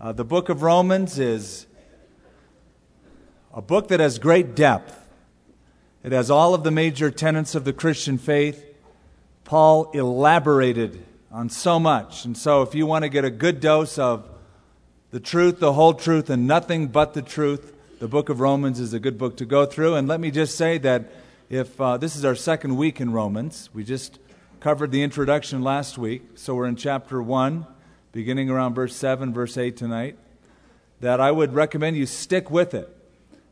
Uh, the book of Romans is a book that has great depth. It has all of the major tenets of the Christian faith. Paul elaborated on so much. And so, if you want to get a good dose of the truth, the whole truth, and nothing but the truth, the book of Romans is a good book to go through. And let me just say that if uh, this is our second week in Romans, we just covered the introduction last week, so we're in chapter 1 beginning around verse 7, verse 8 tonight, that I would recommend you stick with it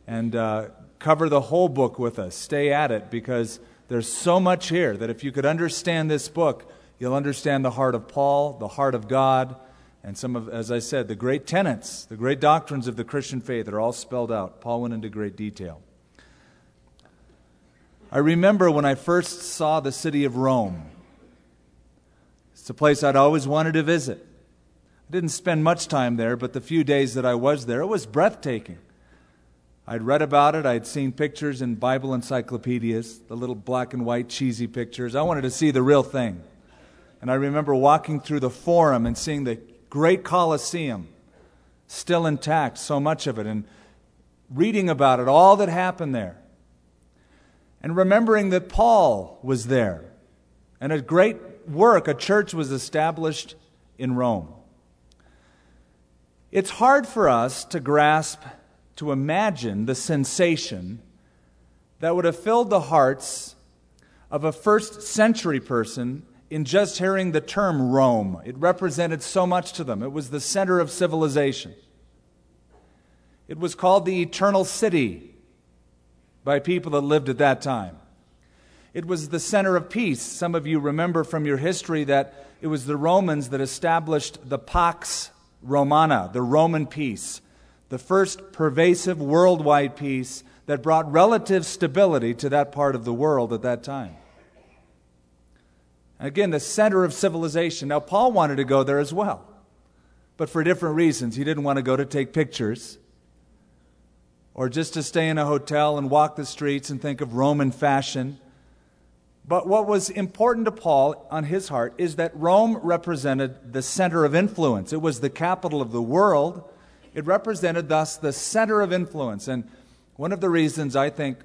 and uh, cover the whole book with us. Stay at it because there's so much here that if you could understand this book, you'll understand the heart of Paul, the heart of God, and some of, as I said, the great tenets, the great doctrines of the Christian faith are all spelled out. Paul went into great detail. I remember when I first saw the city of Rome. It's a place I'd always wanted to visit. I didn't spend much time there, but the few days that I was there, it was breathtaking. I'd read about it, I'd seen pictures in Bible encyclopedias, the little black and white cheesy pictures. I wanted to see the real thing. And I remember walking through the forum and seeing the great Colosseum still intact, so much of it, and reading about it, all that happened there. And remembering that Paul was there. And a great work, a church was established in Rome. It's hard for us to grasp, to imagine the sensation that would have filled the hearts of a first century person in just hearing the term Rome. It represented so much to them, it was the center of civilization. It was called the Eternal City by people that lived at that time. It was the center of peace. Some of you remember from your history that it was the Romans that established the Pax Romana, the Roman peace, the first pervasive worldwide peace that brought relative stability to that part of the world at that time. Again, the center of civilization. Now, Paul wanted to go there as well, but for different reasons. He didn't want to go to take pictures or just to stay in a hotel and walk the streets and think of Roman fashion. But what was important to Paul on his heart is that Rome represented the center of influence. It was the capital of the world. It represented, thus, the center of influence. And one of the reasons I think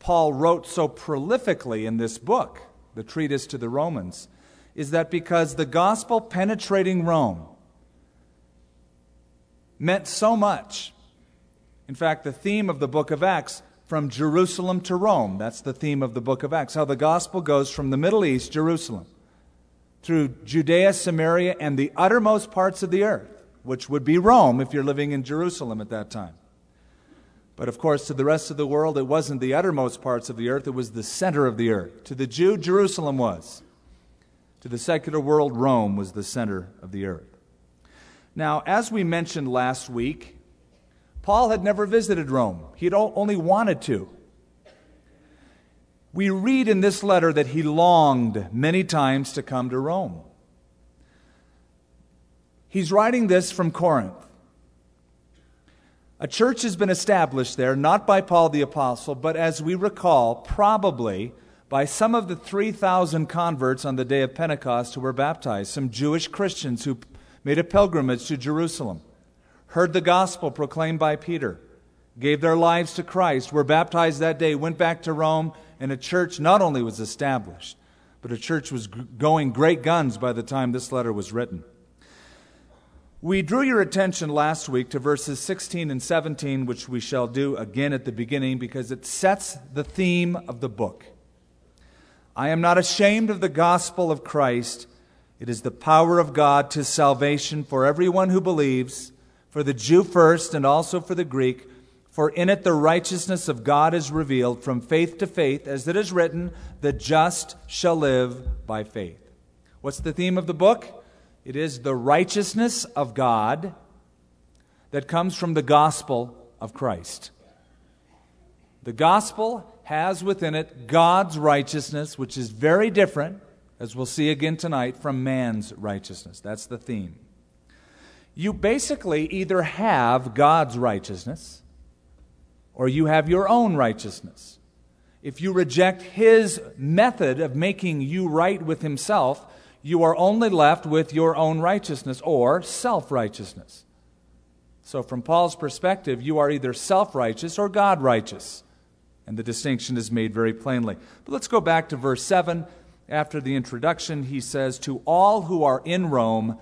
Paul wrote so prolifically in this book, the treatise to the Romans, is that because the gospel penetrating Rome meant so much. In fact, the theme of the book of Acts from Jerusalem to Rome. That's the theme of the book of Acts. How the gospel goes from the Middle East, Jerusalem, through Judea, Samaria, and the uttermost parts of the earth, which would be Rome if you're living in Jerusalem at that time. But of course, to the rest of the world, it wasn't the uttermost parts of the earth, it was the center of the earth. To the Jew, Jerusalem was. To the secular world, Rome was the center of the earth. Now, as we mentioned last week, Paul had never visited Rome, he had only wanted to. We read in this letter that he longed many times to come to Rome. He's writing this from Corinth. A church has been established there, not by Paul the Apostle, but as we recall, probably by some of the 3,000 converts on the day of Pentecost who were baptized, some Jewish Christians who made a pilgrimage to Jerusalem heard the gospel proclaimed by Peter, gave their lives to Christ, were baptized that day, went back to Rome, and a church not only was established, but a church was going great guns by the time this letter was written. We drew your attention last week to verses 16 and 17, which we shall do again at the beginning because it sets the theme of the book. I am not ashamed of the gospel of Christ. It is the power of God to salvation for everyone who believes for the Jew first and also for the Greek. For in it the righteousness of God is revealed from faith to faith, as it is written, the just shall live by faith. What's the theme of the book? It is the righteousness of God that comes from the gospel of Christ. The gospel has within it God's righteousness, which is very different, as we'll see again tonight, from man's righteousness. That's the theme you basically either have God's righteousness or you have your own righteousness. If you reject His method of making you right with Himself, you are only left with your own righteousness or self righteousness. So, from Paul's perspective, you are either self righteous or God righteous. And the distinction is made very plainly. But let's go back to verse 7. After the introduction, he says, To all who are in Rome,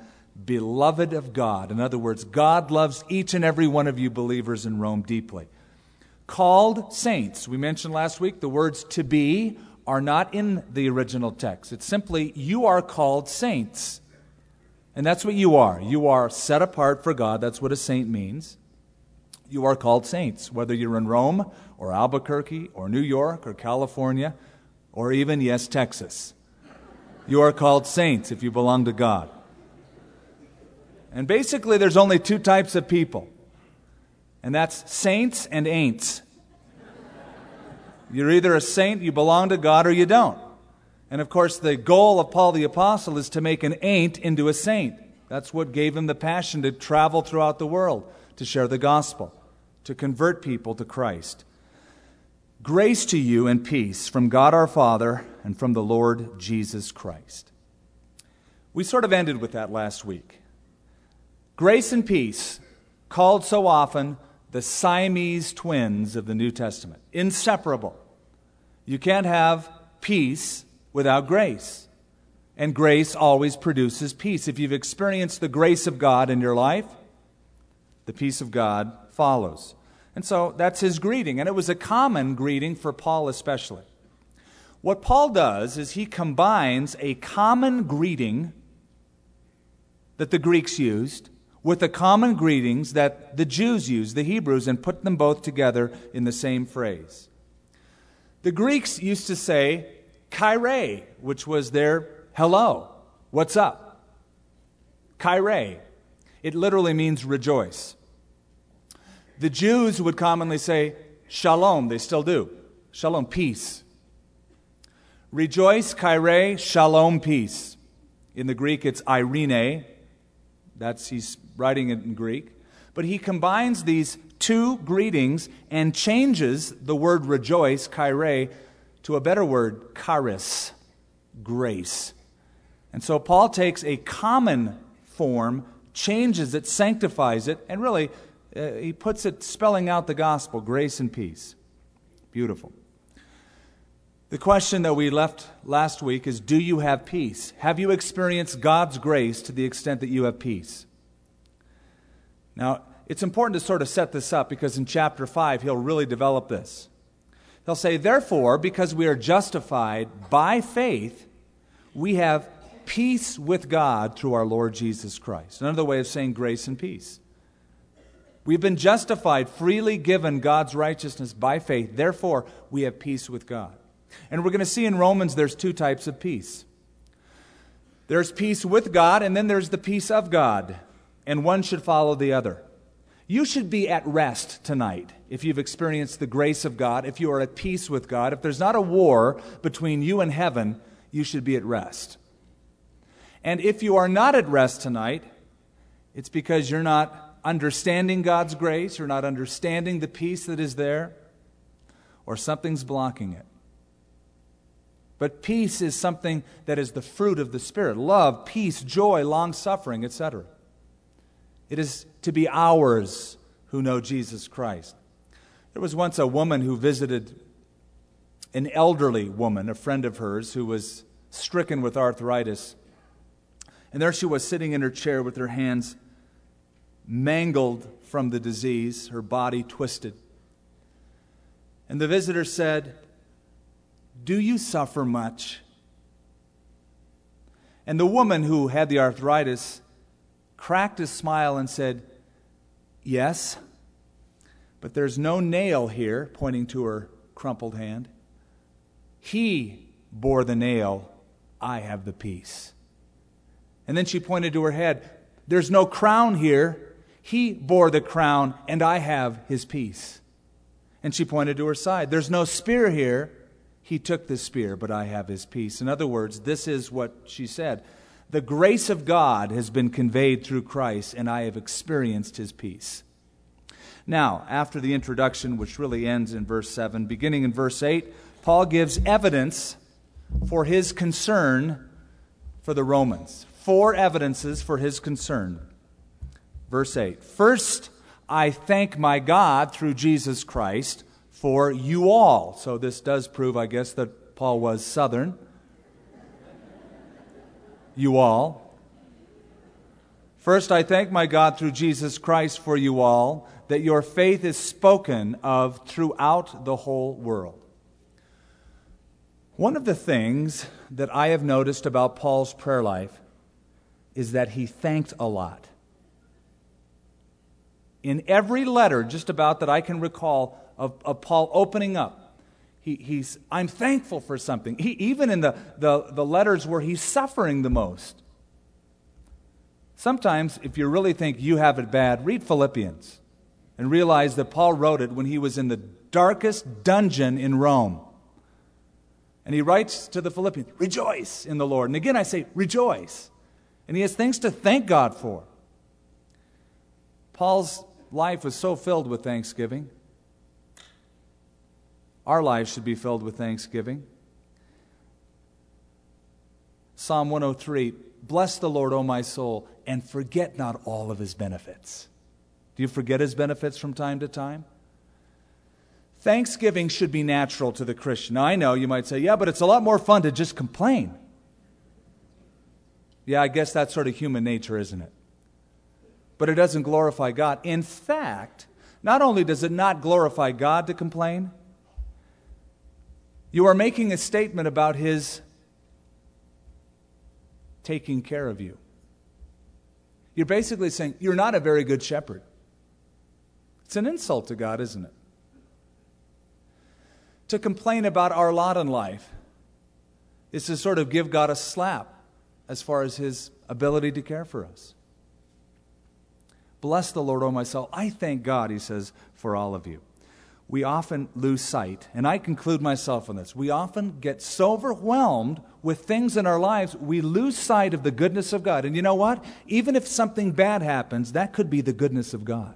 beloved of God. In other words, God loves each and every one of you believers in Rome deeply. Called saints. We mentioned last week the words to be are not in the original text. It's simply, you are called saints. And that's what you are. You are set apart for God. That's what a saint means. You are called saints, whether you're in Rome or Albuquerque or New York or California or even, yes, Texas. You are called saints if you belong to God. And basically, there's only two types of people, and that's saints and ain'ts. You're either a saint, you belong to God, or you don't. And of course, the goal of Paul the Apostle is to make an ain't into a saint. That's what gave him the passion to travel throughout the world, to share the gospel, to convert people to Christ. Grace to you and peace from God our Father and from the Lord Jesus Christ. We sort of ended with that last week. Grace and peace, called so often the Siamese twins of the New Testament, inseparable. You can't have peace without grace. And grace always produces peace. If you've experienced the grace of God in your life, the peace of God follows. And so that's his greeting. And it was a common greeting for Paul, especially. What Paul does is he combines a common greeting that the Greeks used with the common greetings that the Jews used, the Hebrews, and put them both together in the same phrase. The Greeks used to say, chaire, which was their hello, what's up? chaire. It literally means rejoice. The Jews would commonly say shalom, they still do. Shalom, peace. Rejoice, chaire, shalom, peace. In the Greek, it's Irene. That's he's writing it in Greek. But he combines these two greetings and changes the word rejoice, chaire, to a better word, charis, grace. And so Paul takes a common form, changes it, sanctifies it, and really uh, he puts it spelling out the gospel grace and peace. Beautiful. The question that we left last week is Do you have peace? Have you experienced God's grace to the extent that you have peace? Now, it's important to sort of set this up because in chapter 5, he'll really develop this. He'll say, Therefore, because we are justified by faith, we have peace with God through our Lord Jesus Christ. Another way of saying grace and peace. We've been justified, freely given God's righteousness by faith. Therefore, we have peace with God. And we're going to see in Romans there's two types of peace there's peace with God, and then there's the peace of God. And one should follow the other. You should be at rest tonight if you've experienced the grace of God, if you are at peace with God. If there's not a war between you and heaven, you should be at rest. And if you are not at rest tonight, it's because you're not understanding God's grace, you're not understanding the peace that is there, or something's blocking it. But peace is something that is the fruit of the Spirit love, peace, joy, long suffering, etc. It is to be ours who know Jesus Christ. There was once a woman who visited an elderly woman, a friend of hers, who was stricken with arthritis. And there she was sitting in her chair with her hands mangled from the disease, her body twisted. And the visitor said, Do you suffer much? And the woman who had the arthritis cracked a smile and said, Yes, but there's no nail here, pointing to her crumpled hand. He bore the nail, I have the peace. And then she pointed to her head, There's no crown here. He bore the crown, and I have his peace. And she pointed to her side, There's no spear here. He took the spear, but I have his peace. In other words, this is what she said the grace of God has been conveyed through Christ, and I have experienced his peace. Now, after the introduction, which really ends in verse 7, beginning in verse 8, Paul gives evidence for his concern for the Romans. Four evidences for his concern. Verse 8 First, I thank my God through Jesus Christ for you all. So this does prove, I guess, that Paul was Southern. You all. First, I thank my God through Jesus Christ for you all, that your faith is spoken of throughout the whole world. One of the things that I have noticed about Paul's prayer life is that he thanked a lot. In every letter, just about that I can recall, of, of Paul opening up, he, he's, I'm thankful for something. He, even in the, the, the letters where he's suffering the most. Sometimes, if you really think you have it bad, read Philippians and realize that Paul wrote it when he was in the darkest dungeon in Rome. And he writes to the Philippians, Rejoice in the Lord. And again, I say, Rejoice. And he has things to thank God for. Paul's life was so filled with thanksgiving. Our lives should be filled with thanksgiving. Psalm 103 Bless the Lord, O my soul, and forget not all of his benefits. Do you forget his benefits from time to time? Thanksgiving should be natural to the Christian. Now, I know you might say, yeah, but it's a lot more fun to just complain. Yeah, I guess that's sort of human nature, isn't it? But it doesn't glorify God. In fact, not only does it not glorify God to complain, you are making a statement about His taking care of you. You're basically saying, You're not a very good shepherd. It's an insult to God, isn't it? To complain about our lot in life is to sort of give God a slap as far as his ability to care for us. Bless the Lord, O my soul. I thank God, he says, for all of you. We often lose sight, and I conclude myself on this. We often get so overwhelmed with things in our lives, we lose sight of the goodness of God. And you know what? Even if something bad happens, that could be the goodness of God.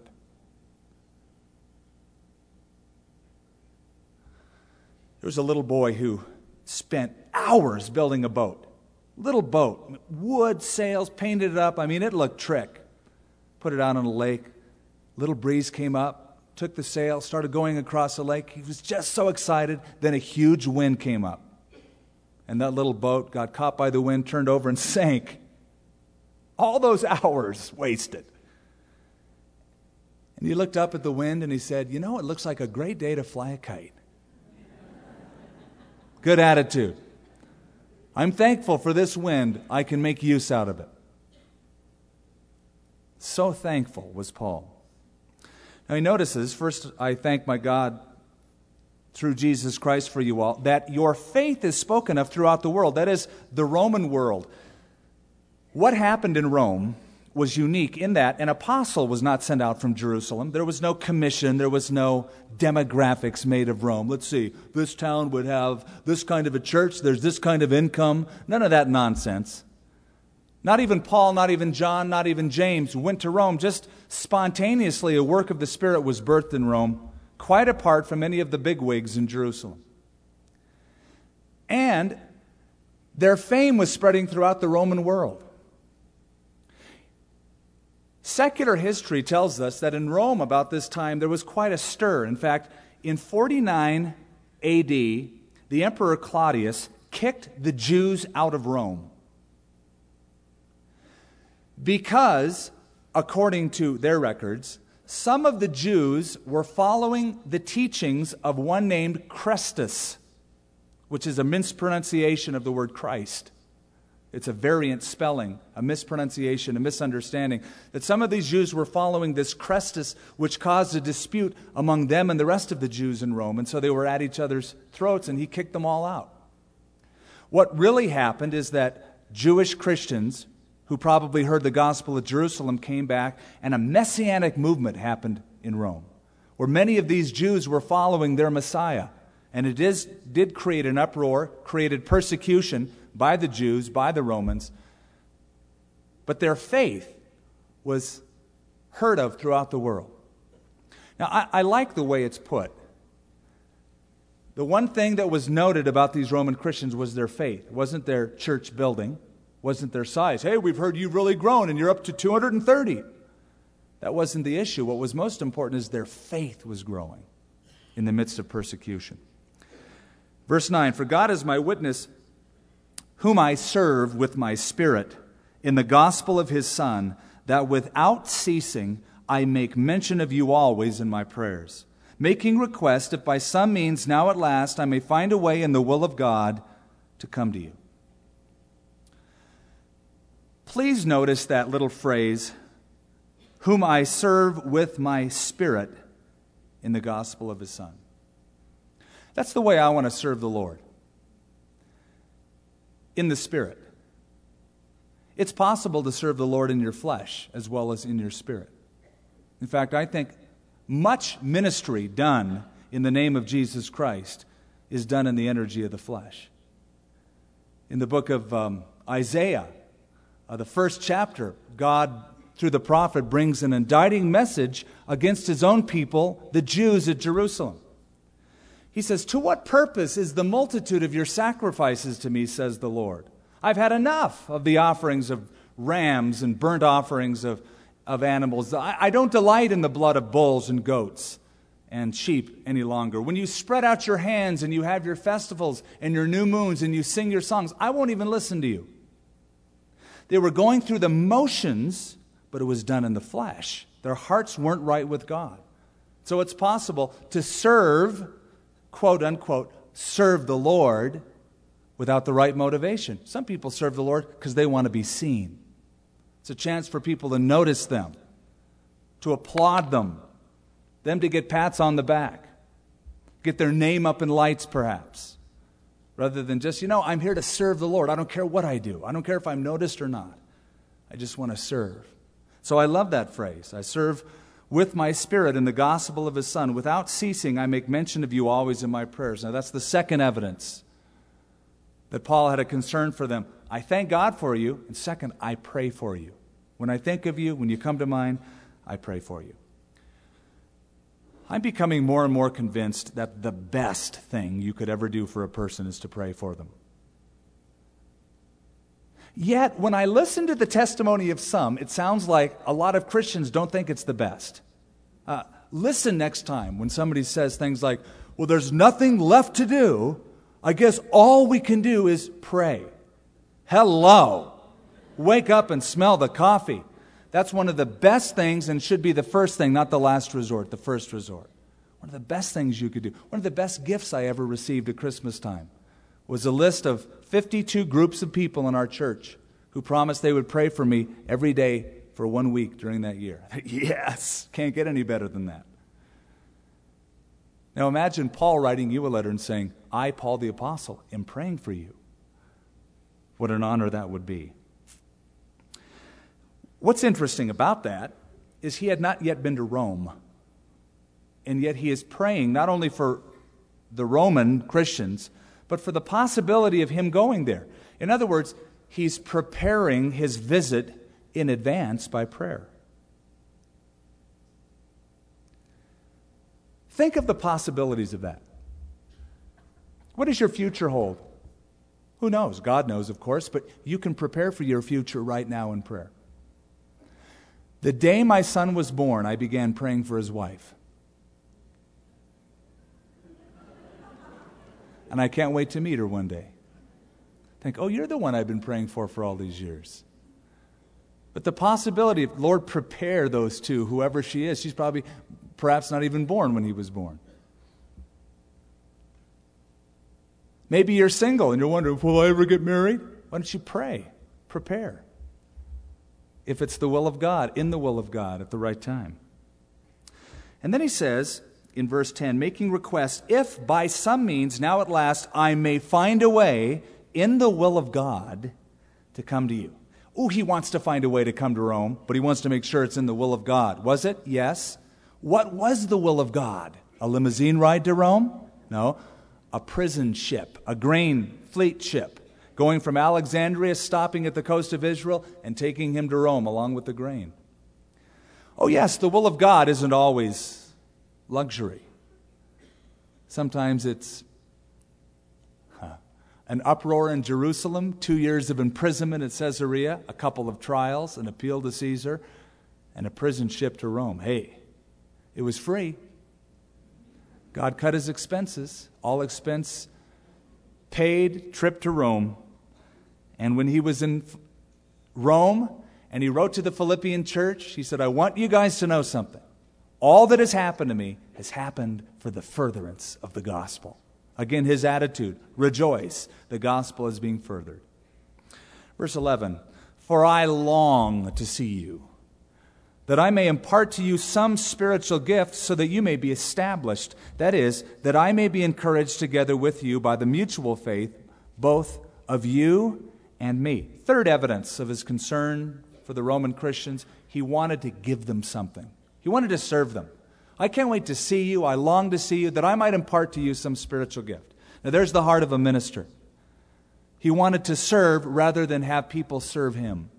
There was a little boy who spent hours building a boat little boat, wood sails, painted it up. I mean, it looked trick. Put it out on a lake. Little breeze came up, took the sail, started going across the lake. He was just so excited. Then a huge wind came up. And that little boat got caught by the wind, turned over, and sank. All those hours wasted. And he looked up at the wind and he said, You know, it looks like a great day to fly a kite. Good attitude. I'm thankful for this wind. I can make use out of it. So thankful was Paul. Now he notices, first, I thank my God through Jesus Christ for you all, that your faith is spoken of throughout the world. That is, the Roman world. What happened in Rome was unique in that an apostle was not sent out from Jerusalem. There was no commission, there was no demographics made of Rome. Let's see, this town would have this kind of a church, there's this kind of income. None of that nonsense. Not even Paul, not even John, not even James went to Rome. Just spontaneously, a work of the Spirit was birthed in Rome, quite apart from any of the bigwigs in Jerusalem. And their fame was spreading throughout the Roman world. Secular history tells us that in Rome about this time there was quite a stir. In fact, in 49 AD, the Emperor Claudius kicked the Jews out of Rome. Because, according to their records, some of the Jews were following the teachings of one named Chrestus, which is a mispronunciation of the word Christ. It's a variant spelling, a mispronunciation, a misunderstanding. That some of these Jews were following this Chrestus, which caused a dispute among them and the rest of the Jews in Rome. And so they were at each other's throats, and he kicked them all out. What really happened is that Jewish Christians who probably heard the gospel of Jerusalem came back, and a messianic movement happened in Rome, where many of these Jews were following their Messiah. And it is, did create an uproar, created persecution by the Jews, by the Romans, but their faith was heard of throughout the world. Now, I, I like the way it's put. The one thing that was noted about these Roman Christians was their faith. It wasn't their church building, wasn't their size. Hey, we've heard you've really grown and you're up to 230. That wasn't the issue. What was most important is their faith was growing in the midst of persecution. Verse 9 For God is my witness, whom I serve with my spirit in the gospel of his Son, that without ceasing I make mention of you always in my prayers, making request if by some means now at last I may find a way in the will of God to come to you. Please notice that little phrase, whom I serve with my spirit in the gospel of his Son. That's the way I want to serve the Lord in the spirit. It's possible to serve the Lord in your flesh as well as in your spirit. In fact, I think much ministry done in the name of Jesus Christ is done in the energy of the flesh. In the book of um, Isaiah, uh, the first chapter, God, through the prophet, brings an indicting message against his own people, the Jews at Jerusalem. He says, To what purpose is the multitude of your sacrifices to me, says the Lord? I've had enough of the offerings of rams and burnt offerings of, of animals. I, I don't delight in the blood of bulls and goats and sheep any longer. When you spread out your hands and you have your festivals and your new moons and you sing your songs, I won't even listen to you. They were going through the motions, but it was done in the flesh. Their hearts weren't right with God. So it's possible to serve, quote unquote, serve the Lord without the right motivation. Some people serve the Lord because they want to be seen. It's a chance for people to notice them, to applaud them, them to get pats on the back, get their name up in lights perhaps, rather than just, you know, I'm here to serve the Lord. I don't care what I do, I don't care if I'm noticed or not. I just want to serve. So I love that phrase. I serve with my spirit in the gospel of his Son. Without ceasing, I make mention of you always in my prayers. Now, that's the second evidence that Paul had a concern for them. I thank God for you, and second, I pray for you. When I think of you, when you come to mind, I pray for you. I'm becoming more and more convinced that the best thing you could ever do for a person is to pray for them. Yet, when I listen to the testimony of some, it sounds like a lot of Christians don't think it's the best. Uh, listen next time when somebody says things like, Well, there's nothing left to do I guess all we can do is pray. Hello. Wake up and smell the coffee. That's one of the best things and should be the first thing, not the last resort, the first resort. One of the best things you could do. One of the best gifts I ever received at Christmas time was a list of 52 groups of people in our church who promised they would pray for me every day for one week during that year. yes, can't get any better than that. Now imagine Paul writing you a letter and saying, I, Paul the Apostle, am praying for you. What an honor that would be. What's interesting about that is he had not yet been to Rome. And yet he is praying not only for the Roman Christians, but for the possibility of him going there. In other words, he's preparing his visit in advance by prayer. Think of the possibilities of that. What does your future hold? Who knows? God knows, of course, but you can prepare for your future right now in prayer. The day my son was born, I began praying for his wife. And I can't wait to meet her one day. Think, oh, you're the one I've been praying for for all these years. But the possibility of, Lord, prepare those two, whoever she is, she's probably perhaps not even born when he was born. Maybe you're single and you're wondering, will I ever get married? Why don't you pray? Prepare. If it's the will of God, in the will of God at the right time. And then he says in verse 10, making request, if by some means now at last I may find a way in the will of God to come to you. Oh, he wants to find a way to come to Rome, but he wants to make sure it's in the will of God. Was it? Yes. What was the will of God? A limousine ride to Rome? No a prison ship, a grain fleet ship, going from Alexandria, stopping at the coast of Israel, and taking him to Rome along with the grain. Oh, yes, the will of God isn't always luxury. Sometimes it's huh, an uproar in Jerusalem, two years of imprisonment at Caesarea, a couple of trials, an appeal to Caesar, and a prison ship to Rome. Hey, it was free. God cut his expenses, all expense paid, trip to Rome. And when he was in Rome and he wrote to the Philippian church, he said, I want you guys to know something. All that has happened to me has happened for the furtherance of the gospel. Again, his attitude rejoice, the gospel is being furthered. Verse 11 For I long to see you, that I may impart to you some spiritual gift, so that you may be established. That is, that I may be encouraged together with you by the mutual faith, both of you and me. Third evidence of his concern for the Roman Christians, he wanted to give them something. He wanted to serve them. I can't wait to see you. I long to see you, that I might impart to you some spiritual gift. Now, there's the heart of a minister. He wanted to serve rather than have people serve him.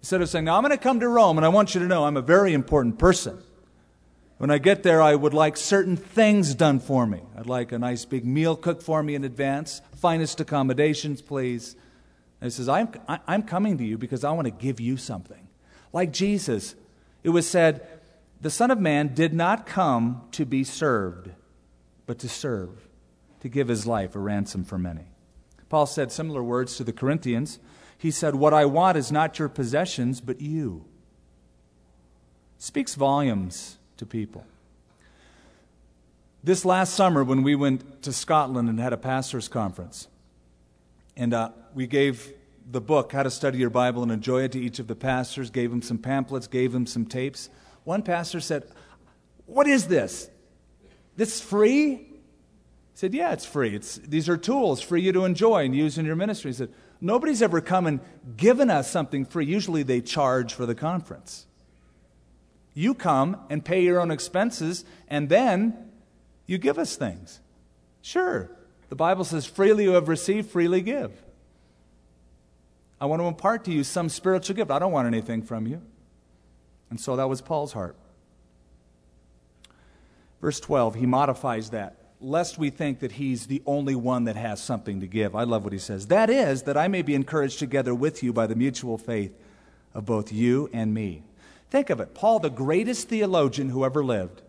Instead of saying, Now I'm going to come to Rome, and I want you to know I'm a very important person. When I get there, I would like certain things done for me. I'd like a nice big meal cooked for me in advance, finest accommodations, please. And he says, I'm, I'm coming to you because I want to give you something. Like Jesus, it was said, The Son of Man did not come to be served, but to serve, to give his life a ransom for many. Paul said similar words to the Corinthians. He said, What I want is not your possessions, but you. Speaks volumes to people. This last summer, when we went to Scotland and had a pastor's conference, and uh, we gave the book, How to Study Your Bible and Enjoy It, to each of the pastors, gave them some pamphlets, gave them some tapes. One pastor said, What is this? This is free? He said, Yeah, it's free. It's, these are tools for you to enjoy and use in your ministry. He said, Nobody's ever come and given us something free. Usually they charge for the conference. You come and pay your own expenses, and then you give us things. Sure, the Bible says, freely you have received, freely give. I want to impart to you some spiritual gift. I don't want anything from you. And so that was Paul's heart. Verse 12, he modifies that, lest we think that he's the only one that has something to give. I love what he says. That is, that I may be encouraged together with you by the mutual faith of both you and me. Think of it. Paul, the greatest theologian who ever lived,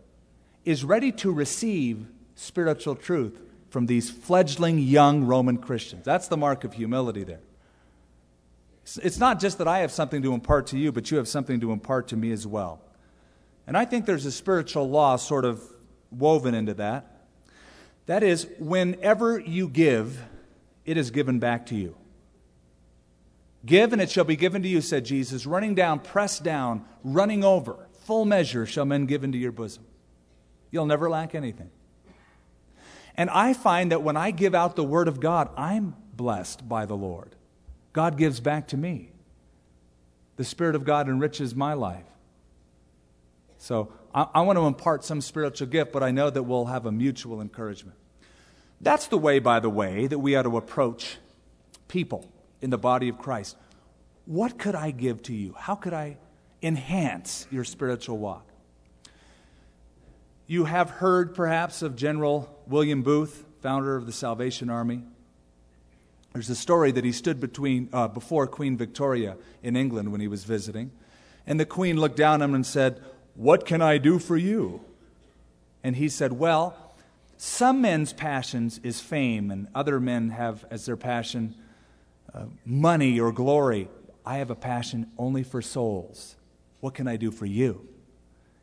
is ready to receive spiritual truth from these fledgling young Roman Christians. That's the mark of humility there. It's not just that I have something to impart to you, but you have something to impart to me as well. And I think there's a spiritual law sort of woven into that. That is, whenever you give, it is given back to you. Give, and it shall be given to you, said Jesus, running down, pressed down, running over. Full measure shall men give into your bosom. You'll never lack anything. And I find that when I give out the Word of God, I'm blessed by the Lord. God gives back to me. The Spirit of God enriches my life. So I, I, want to impart some spiritual gift, but I know that we'll have a mutual encouragement. That's the way, by the way, that we ought to approach people in the body of Christ. What could I give to you? How could I enhance your spiritual walk? You have heard perhaps of General William Booth, founder of the Salvation Army. There's a story that he stood between, uh, before Queen Victoria in England when he was visiting. And the queen looked down at him and said, What can I do for you? And he said, Well, some men's passions is fame, and other men have as their passion uh, money or glory. I have a passion only for souls. What can I do for you?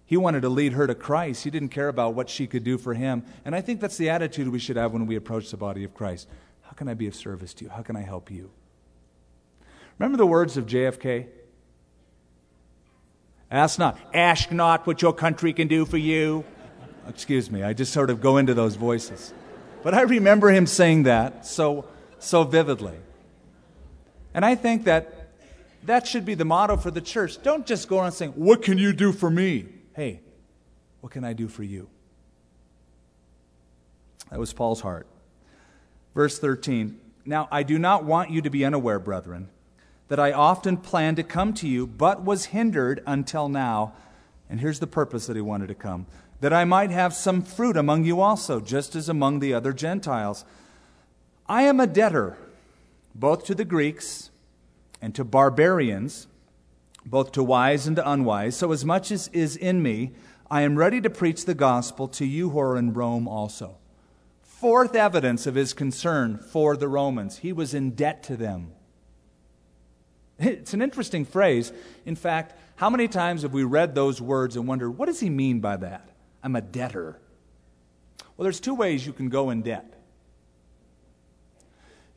He wanted to lead her to Christ. He didn't care about what she could do for him. And I think that's the attitude we should have when we approach the body of Christ. How can I be of service to you? How can I help you? Remember the words of JFK? Ask not, ask not what your country can do for you. Excuse me, I just sort of go into those voices. But I remember him saying that so, so vividly. And I think that that should be the motto for the church. Don't just go around saying, What can you do for me? Hey, what can I do for you? That was Paul's heart. Verse 13 Now I do not want you to be unaware, brethren, that I often planned to come to you, but was hindered until now. And here's the purpose that he wanted to come that I might have some fruit among you also, just as among the other Gentiles. I am a debtor both to the Greeks and to barbarians, both to wise and to unwise. So, as much as is in me, I am ready to preach the gospel to you who are in Rome also. Fourth evidence of his concern for the Romans he was in debt to them. It's an interesting phrase. In fact, how many times have we read those words and wondered, what does he mean by that? I'm a debtor. Well, there's two ways you can go in debt.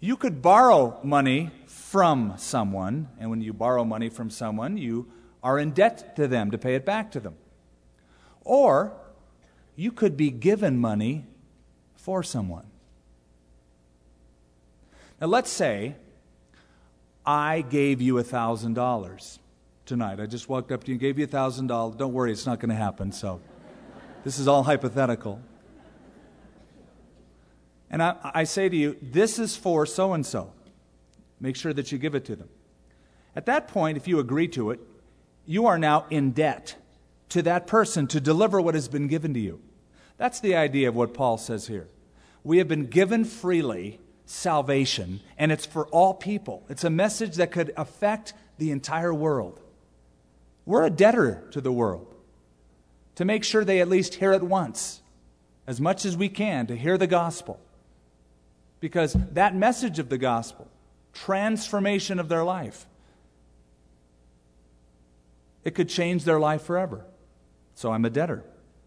You could borrow money from someone, and when you borrow money from someone, you are in debt to them to pay it back to them. Or you could be given money for someone. Now, let's say I gave you a $1,000 tonight. I just walked up to you and gave you a $1,000. Don't worry, it's not going to happen. So, this is all hypothetical. And I, I say to you, this is for so and so. Make sure that you give it to them. At that point, if you agree to it, you are now in debt to that person to deliver what has been given to you. That's the idea of what Paul says here. We have been given freely salvation, and it's for all people. It's a message that could affect the entire world. We're a debtor to the world to make sure they at least hear it once, as much as we can, to hear the gospel. Because that message of the gospel transformation of their life. It could change their life forever. So I'm a debtor.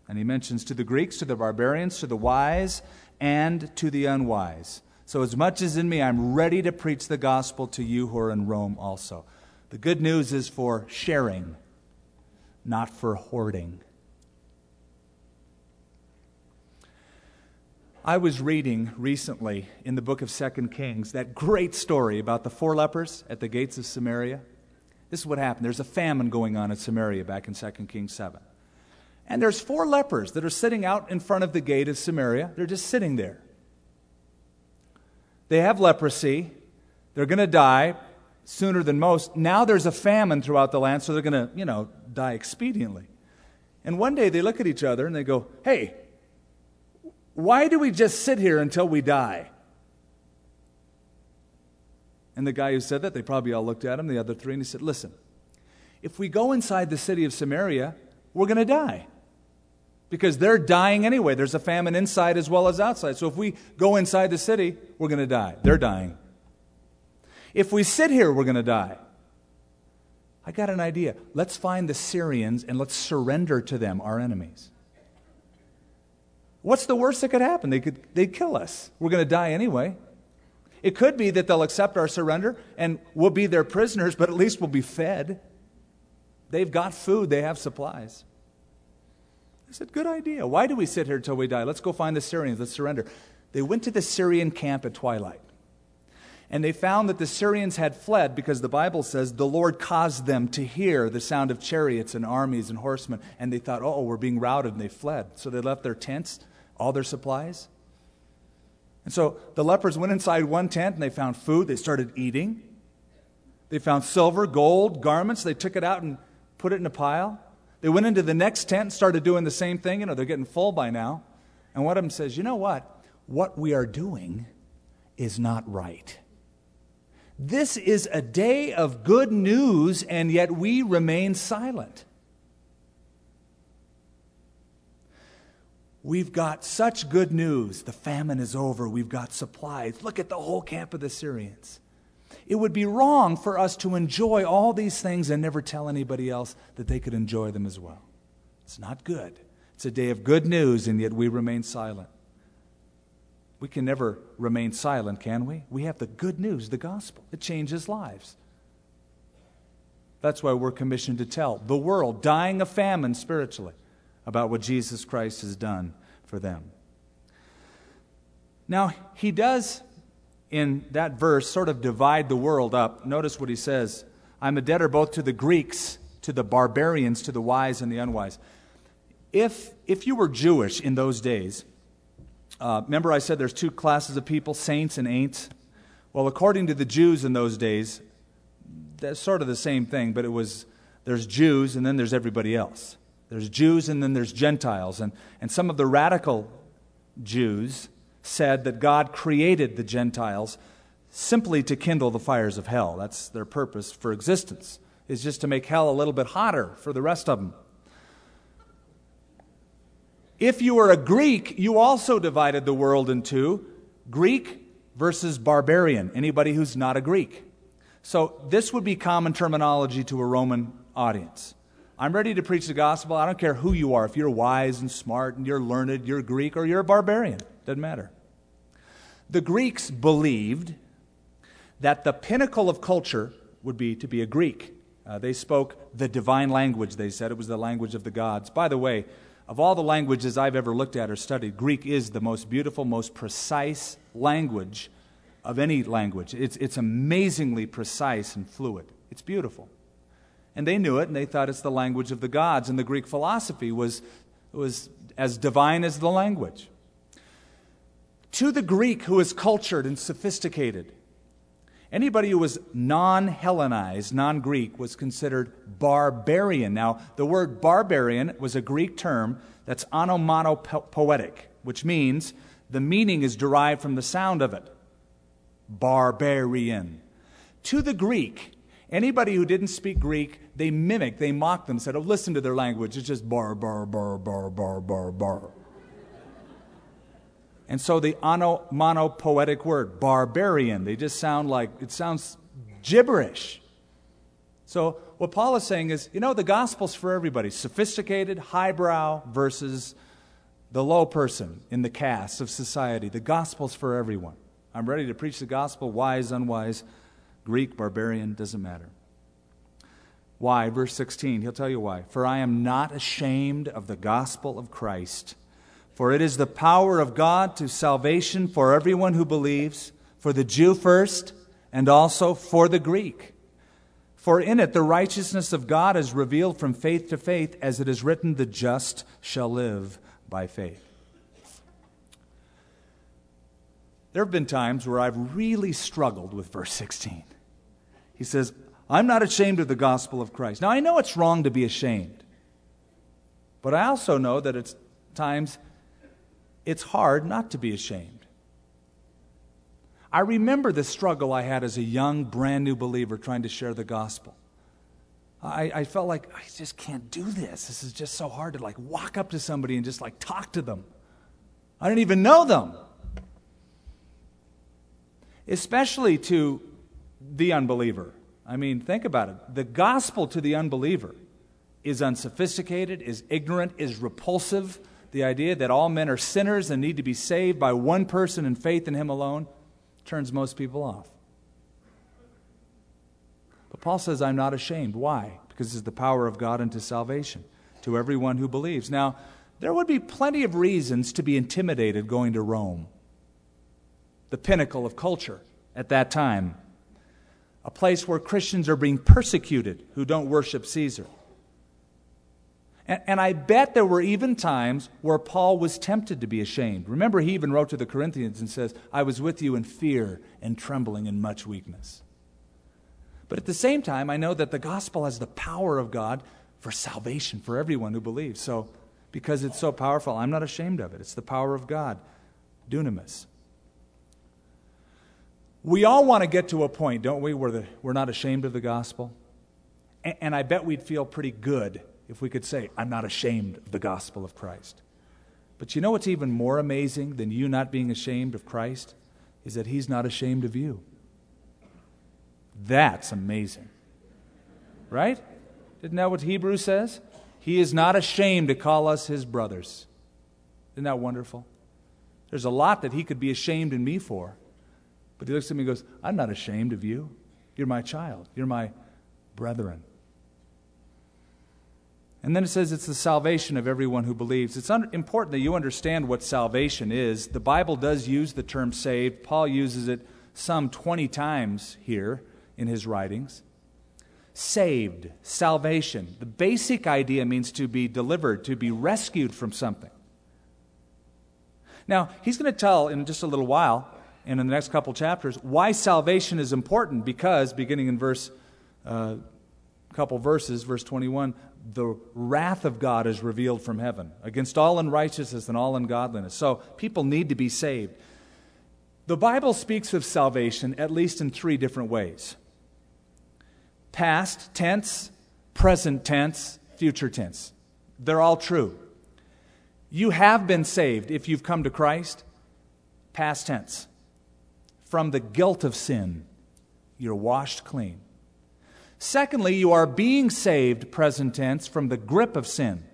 And he mentions to the Greeks, to the barbarians, to the wise, and to the unwise. So, as much as in me, I'm ready to preach the gospel to you who are in Rome also. The good news is for sharing, not for hoarding. I was reading recently in the book of Second Kings that great story about the four lepers at the gates of Samaria. This is what happened. There's a famine going on in Samaria back in Second Kings 7. And there's four lepers that are sitting out in front of the gate of Samaria. They're just sitting there. They have leprosy. They're going to die sooner than most. Now there's a famine throughout the land, so they're going to, you know, die expediently. And one day they look at each other and they go, Hey, why do we just sit here until we die? And the guy who said that, they probably all looked at him, the other three, and he said, Listen, if we go inside the city of Samaria, we're going to die. Because they're dying anyway. There's a famine inside as well as outside. So if we go inside the city, we're going to die. They're dying. If we sit here, we're going to die. I got an idea. Let's find the Syrians and let's surrender to them, our enemies. What's the worst that could happen? They could, they'd kill us. We're going to die anyway. It could be that they'll accept our surrender and we'll be their prisoners, but at least we'll be fed. They've got food, they have supplies. I said, Good idea. Why do we sit here until we die? Let's go find the Syrians. Let's surrender. They went to the Syrian camp at twilight. And they found that the Syrians had fled because the Bible says the Lord caused them to hear the sound of chariots and armies and horsemen. And they thought, oh, we're being routed. And they fled. So they left their tents all their supplies. And so the lepers went inside one tent and they found food. They started eating. They found silver, gold, garments. They took it out and put it in a pile. They went into the next tent and started doing the same thing. You know, they're getting full by now. And one of them says, You know what? What we are doing is not right. This is a day of good news, and yet we remain silent. We've got such good news. The famine is over. We've got supplies. Look at the whole camp of the Syrians. It would be wrong for us to enjoy all these things and never tell anybody else that they could enjoy them as well. It's not good. It's a day of good news, and yet we remain silent. We can never remain silent, can we? We have the good news, the gospel. It changes lives. That's why we're commissioned to tell the world, dying of famine spiritually, about what Jesus Christ has done for them. Now, he does in that verse sort of divide the world up. Notice what he says I'm a debtor both to the Greeks, to the barbarians, to the wise and the unwise. If, if you were Jewish in those days, uh, remember I said there's two classes of people, saints and ain'ts? Well, according to the Jews in those days, that's sort of the same thing, but it was there's Jews and then there's everybody else. There's Jews and then there's Gentiles. And, and some of the radical Jews said that God created the Gentiles simply to kindle the fires of hell. That's their purpose for existence, is just to make hell a little bit hotter for the rest of them. If you were a Greek, you also divided the world in two Greek versus barbarian, anybody who's not a Greek. So this would be common terminology to a Roman audience. I'm ready to preach the gospel. I don't care who you are. If you're wise and smart and you're learned, you're Greek, or you're a barbarian. Doesn't matter. The Greeks believed that the pinnacle of culture would be to be a Greek. Uh, they spoke the divine language, they said. It was the language of the gods. By the way, of all the languages I've ever looked at or studied, Greek is the most beautiful, most precise language of any language. It's, it's amazingly precise and fluid. It's beautiful. And they knew it, and they thought it's the language of the gods. And the Greek philosophy was, was as divine as the language. To the Greek who is cultured and sophisticated, anybody who was non Hellenized, non Greek, was considered barbarian. Now, the word barbarian was a Greek term that's onomatopoetic, which means the meaning is derived from the sound of it barbarian. To the Greek, anybody who didn't speak Greek, they mimicked, they mocked them, said, Oh, listen to their language. It's just bar, bar, bar, bar, bar, bar, bar. And so the onomatopoetic word, barbarian, they just sound like, it sounds gibberish. So what Paul is saying is, you know, the gospel's for everybody sophisticated, highbrow versus the low person in the caste of society. The gospel's for everyone. I'm ready to preach the gospel, wise, unwise, Greek, barbarian, doesn't matter. Why? Verse 16, he'll tell you why. For I am not ashamed of the gospel of Christ, for it is the power of God to salvation for everyone who believes, for the Jew first, and also for the Greek. For in it the righteousness of God is revealed from faith to faith, as it is written, the just shall live by faith. There have been times where I've really struggled with verse 16. He says, I'm not ashamed of the gospel of Christ. Now, I know it's wrong to be ashamed, but I also know that at times it's hard not to be ashamed. I remember the struggle I had as a young, brand new believer trying to share the gospel. I, I, felt like I just can't do this. This is just so hard to like walk up to somebody and just like talk to them. I didn't even know them especially to the unbeliever. I mean, think about it. The gospel to the unbeliever is unsophisticated, is ignorant, is repulsive. The idea that all men are sinners and need to be saved by one person and faith in him alone turns most people off. But Paul says, I'm not ashamed. Why? Because it's the power of God unto salvation to everyone who believes. Now, there would be plenty of reasons to be intimidated going to Rome the pinnacle of culture at that time, a place where Christians are being persecuted who don't worship Caesar. And, and, I bet there were even times where Paul was tempted to be ashamed. Remember, he even wrote to the Corinthians and says, I was with you in fear and trembling and much weakness. But at the same time, I know that the gospel has the power of God for salvation for everyone who believes. So, because it's so powerful, I'm not ashamed of it. It's the power of God, dunamis. We all want to get to a point, don't we, where the, we're not ashamed of the gospel? And, and I bet we'd feel pretty good if we could say, I'm not ashamed of the gospel of Christ. But you know what's even more amazing than you not being ashamed of Christ? Is that He's not ashamed of you. That's amazing. Right? Isn't that what Hebrews says? He is not ashamed to call us His brothers. Isn't that wonderful? There's a lot that He could be ashamed in me for. But he looks at me and goes, I'm not ashamed of you. You're my child. You're my brethren. And then it says it's the salvation of everyone who believes. It's un- important that you understand what salvation is. The Bible does use the term saved. Paul uses it some 20 times here in his writings. Saved, salvation. The basic idea means to be delivered, to be rescued from something. Now, he's going to tell in just a little while and in the next couple chapters why salvation is important because beginning in verse uh, couple verses verse 21 the wrath of god is revealed from heaven against all unrighteousness and all ungodliness so people need to be saved the bible speaks of salvation at least in three different ways past tense, present tense, future tense. They're all true. You have been saved if you've come to Christ, past tense. From the guilt of sin, you're washed clean. Secondly, you are being saved, present tense, from the grip of sin.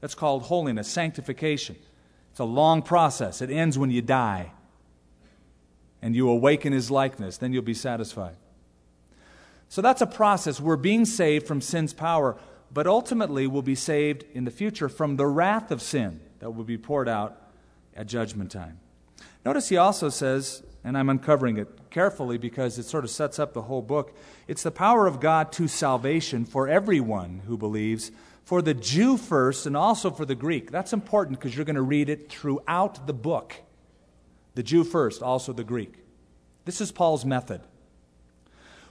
That's called holiness, sanctification. It's a long process. It ends when you die and you awaken his likeness. Then you'll be satisfied. So that's a process. We're being saved from sin's power, but ultimately we'll be saved in the future from the wrath of sin that will be poured out at judgment time. Notice he also says, and I'm uncovering it carefully because it sort of sets up the whole book it's the power of God to salvation for everyone who believes, for the Jew first and also for the Greek. That's important because you're going to read it throughout the book. The Jew first, also the Greek. This is Paul's method.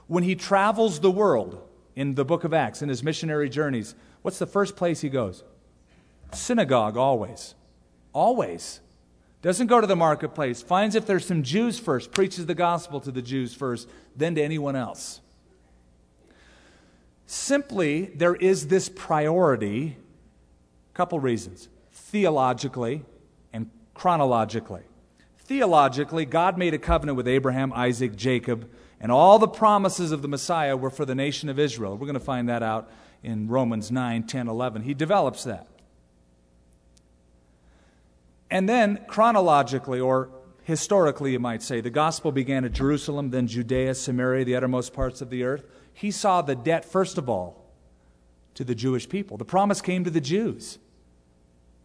When he travels the world in the book of Acts, in his missionary journeys, what's the first place he goes? Synagogue, always. Always. Doesn't go to the marketplace. Finds if there's some Jews first, preaches the gospel to the Jews first, then to anyone else. Simply, there is this priority, couple reasons theologically and chronologically. Theologically, God made a covenant with Abraham, Isaac, Jacob, and all the promises of the Messiah were for the nation of Israel. We're going to find that out in Romans 9, 10, 11. He develops that. And then, chronologically, or historically, you might say, the gospel began at Jerusalem, then Judea, Samaria, the uttermost parts of the earth. He saw the debt, first of all, to the Jewish people. The promise came to the Jews.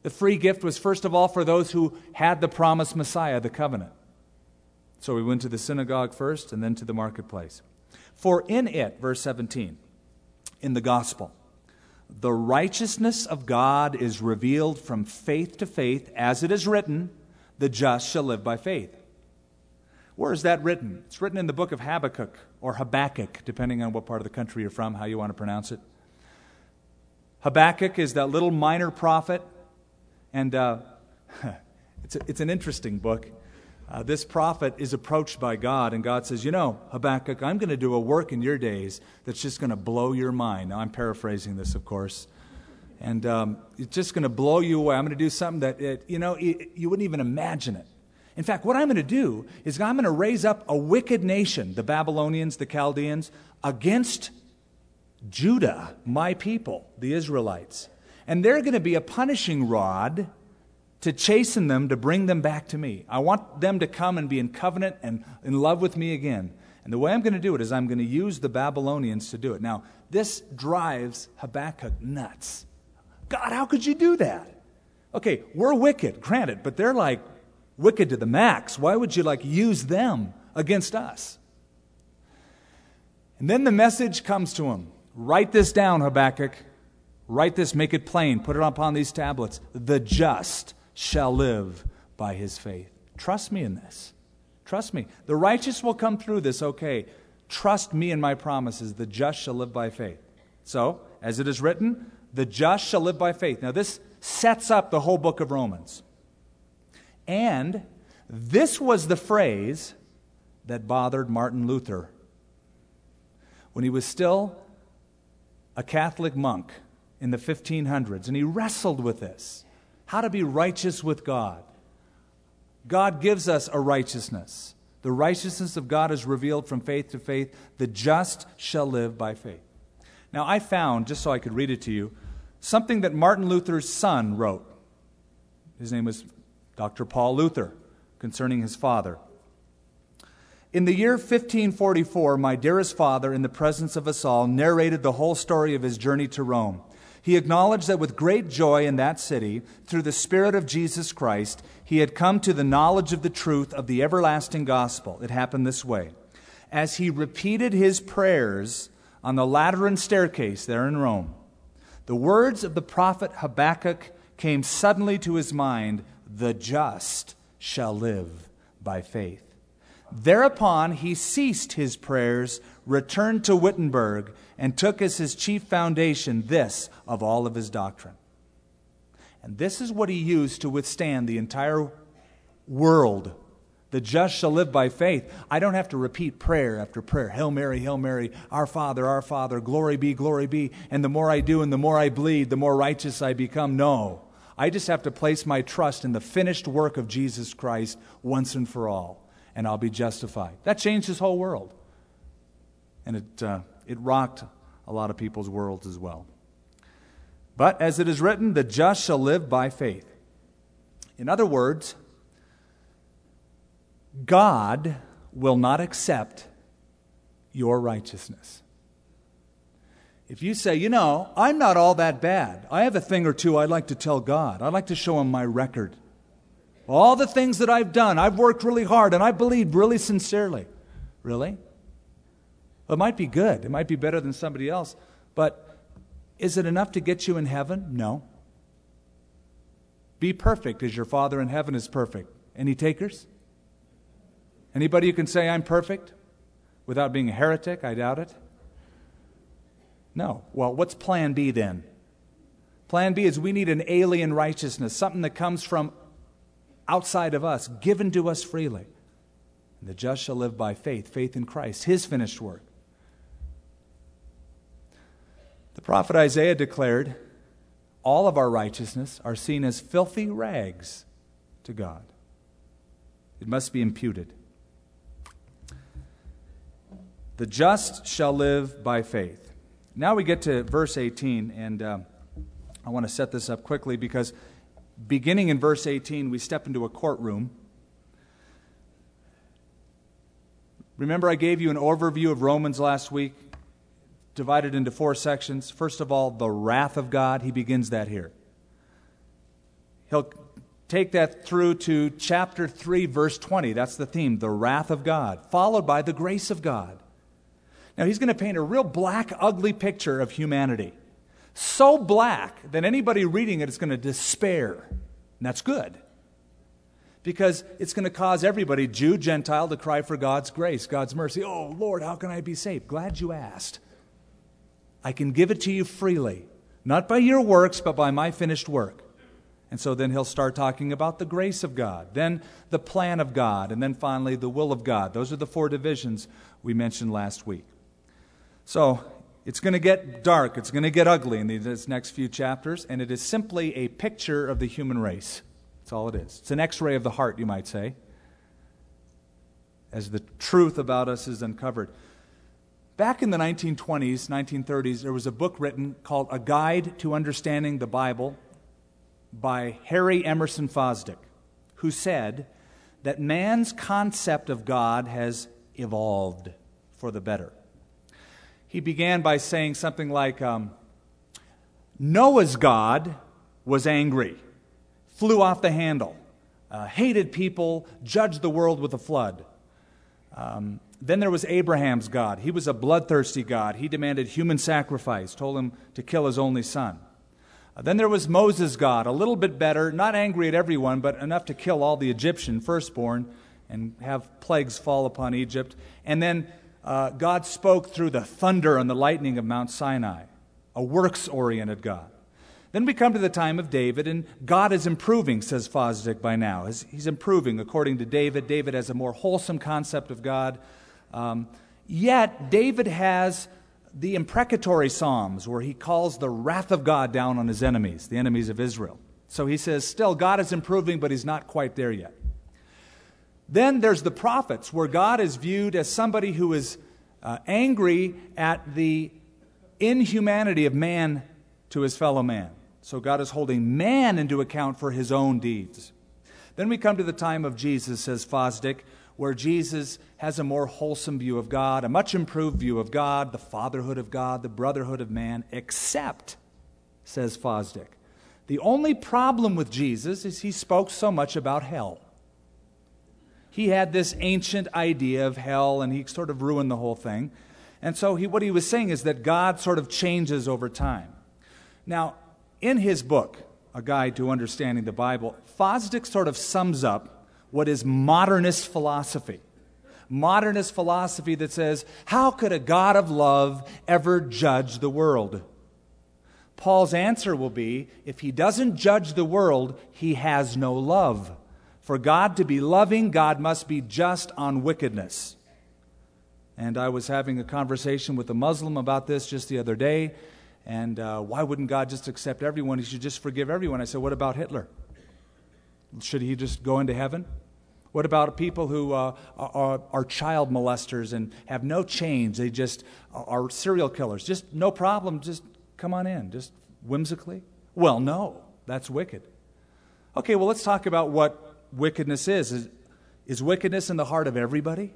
The free gift was, first of all, for those who had the promised Messiah, the covenant. So we went to the synagogue first and then to the marketplace. For in it, verse 17, in the gospel, the righteousness of God is revealed from faith to faith, as it is written, the just shall live by faith. Where is that written? It's written in the book of Habakkuk or Habakkuk, depending on what part of the country you're from, how you want to pronounce it. Habakkuk is that little minor prophet, and uh, it's, a, it's an interesting book uh, this prophet is approached by God, and God says, You know, Habakkuk, I'm going to do a work in your days that's just going to blow your mind. Now, I'm paraphrasing this, of course. And um, it's just going to blow you away. I'm going to do something that, it, you know, it, you wouldn't even imagine it. In fact, what I'm going to do is I'm going to raise up a wicked nation, the Babylonians, the Chaldeans, against Judah, my people, the Israelites. And they're going to be a punishing rod to chasten them, to bring them back to me. I want them to come and be in covenant and in love with me again. And the way I'm going to do it is I'm going to use the Babylonians to do it. Now, this drives Habakkuk nuts. God, how could you do that? Okay, we're wicked, granted, but they're like wicked to the max. Why would you like use them against us? And then the message comes to him. Write this down, Habakkuk. Write this, make it plain, put it upon these tablets. The just shall live by his faith. Trust me in this. Trust me. The righteous will come through this okay. Trust me in my promises. The just shall live by faith. So, as it is written, the just shall live by faith. Now, this sets up the whole book of Romans. And this was the phrase that bothered Martin Luther when he was still a Catholic monk in the 1500s, and he wrestled with this how to be righteous with God. God gives us a righteousness. The righteousness of God is revealed from faith to faith. The just shall live by faith. Now, I found, just so I could read it to you, something that Martin Luther's son wrote. His name was Dr. Paul Luther, concerning his father. In the year 1544, my dearest father, in the presence of us all, narrated the whole story of his journey to Rome. He acknowledged that with great joy in that city, through the Spirit of Jesus Christ, he had come to the knowledge of the truth of the everlasting gospel. It happened this way. As he repeated his prayers on the Lateran staircase there in Rome, the words of the prophet Habakkuk came suddenly to his mind The just shall live by faith. Thereupon he ceased his prayers, returned to Wittenberg, and took as his chief foundation this of all of his doctrine. And this is what he used to withstand the entire world The just shall live by faith. I don't have to repeat prayer after prayer. Hail Mary, Hail Mary, our Father, our Father, glory be, glory be. And the more I do and the more I bleed, the more righteous I become. No. I just have to place my trust in the finished work of Jesus Christ once and for all, and I'll be justified. That changed his whole world. And it, uh, it rocked a lot of people's worlds as well. But as it is written, the just shall live by faith. In other words, God will not accept your righteousness. If you say, you know, I'm not all that bad, I have a thing or two I'd like to tell God, I'd like to show him my record. All the things that I've done, I've worked really hard and I believed really sincerely. Really? It might be good, it might be better than somebody else, but is it enough to get you in heaven? No. Be perfect as your Father in heaven is perfect. Any takers? Anybody who can say, I'm perfect without being a heretic? I doubt it. No. Well, what's plan B then? Plan B is we need an alien righteousness, something that comes from outside of us, given to us freely. And the just shall live by faith, faith in Christ, his finished work. The prophet Isaiah declared, All of our righteousness are seen as filthy rags to God. It must be imputed. The just shall live by faith. Now we get to verse 18, and uh, I want to set this up quickly because beginning in verse 18, we step into a courtroom. Remember, I gave you an overview of Romans last week, divided into four sections. First of all, the wrath of God. He begins that here. He'll take that through to chapter 3, verse 20. That's the theme, the wrath of God, followed by the grace of God. Now, he's going to paint a real black, ugly picture of humanity. So black that anybody reading it is going to despair. And that's good. Because it's going to cause everybody, Jew, Gentile, to cry for God's grace, God's mercy. Oh, Lord, how can I be saved? Glad you asked. I can give it to you freely, not by your works, but by my finished work. And so then he'll start talking about the grace of God, then the plan of God, and then finally the will of God. Those are the four divisions we mentioned last week. So it's going to get dark, it's going to get ugly in these next few chapters, and it is simply a picture of the human race. That's all it is. It's an x ray of the heart, you might say, as the truth about us is uncovered. Back in the 1920s, 1930s, there was a book written called A Guide to Understanding the Bible by Harry Emerson Fosdick, who said that man's concept of God has evolved for the better he began by saying something like um, Noah's God was angry, flew off the handle, uh, hated people, judged the world with a flood. Um, then there was Abraham's God. He was a bloodthirsty God. He demanded human sacrifice, told him to kill his only son. Uh, then there was Moses' God, a little bit better, not angry at everyone, but enough to kill all the Egyptian firstborn and have plagues fall upon Egypt. And then uh, God spoke through the thunder and the lightning of Mount Sinai, a works oriented God. Then we come to the time of David, and God is improving, says Fosdick by now. He's improving according to David. David has a more wholesome concept of God. Um, yet, David has the imprecatory Psalms where he calls the wrath of God down on his enemies, the enemies of Israel. So he says, still, God is improving, but he's not quite there yet. Then there's the prophets, where God is viewed as somebody who is uh, angry at the inhumanity of man to his fellow man. So God is holding man into account for his own deeds. Then we come to the time of Jesus, says Fosdick, where Jesus has a more wholesome view of God, a much improved view of God, the fatherhood of God, the brotherhood of man, except, says Fosdick, the only problem with Jesus is he spoke so much about hell he had this ancient idea of hell and he sort of ruined the whole thing. And so he, what he was saying is that God sort of changes over time. Now, in his book, A Guide to Understanding the Bible, Fosdick sort of sums up what is modernist philosophy. Modernist philosophy that says, how could a God of love ever judge the world? Paul's answer will be if he doesn't judge the world, he has no love. For God to be loving, God must be just on wickedness. And I was having a conversation with a Muslim about this just the other day. And uh, why wouldn't God just accept everyone? He should just forgive everyone. I said, What about Hitler? Should he just go into heaven? What about people who uh, are, are, child molesters and have no change? They just are serial killers. Just no problem. Just come on in. Just whimsically? Well, no. That's wicked. Okay, well, let's talk about what wickedness is. Is, is wickedness in the heart of everybody?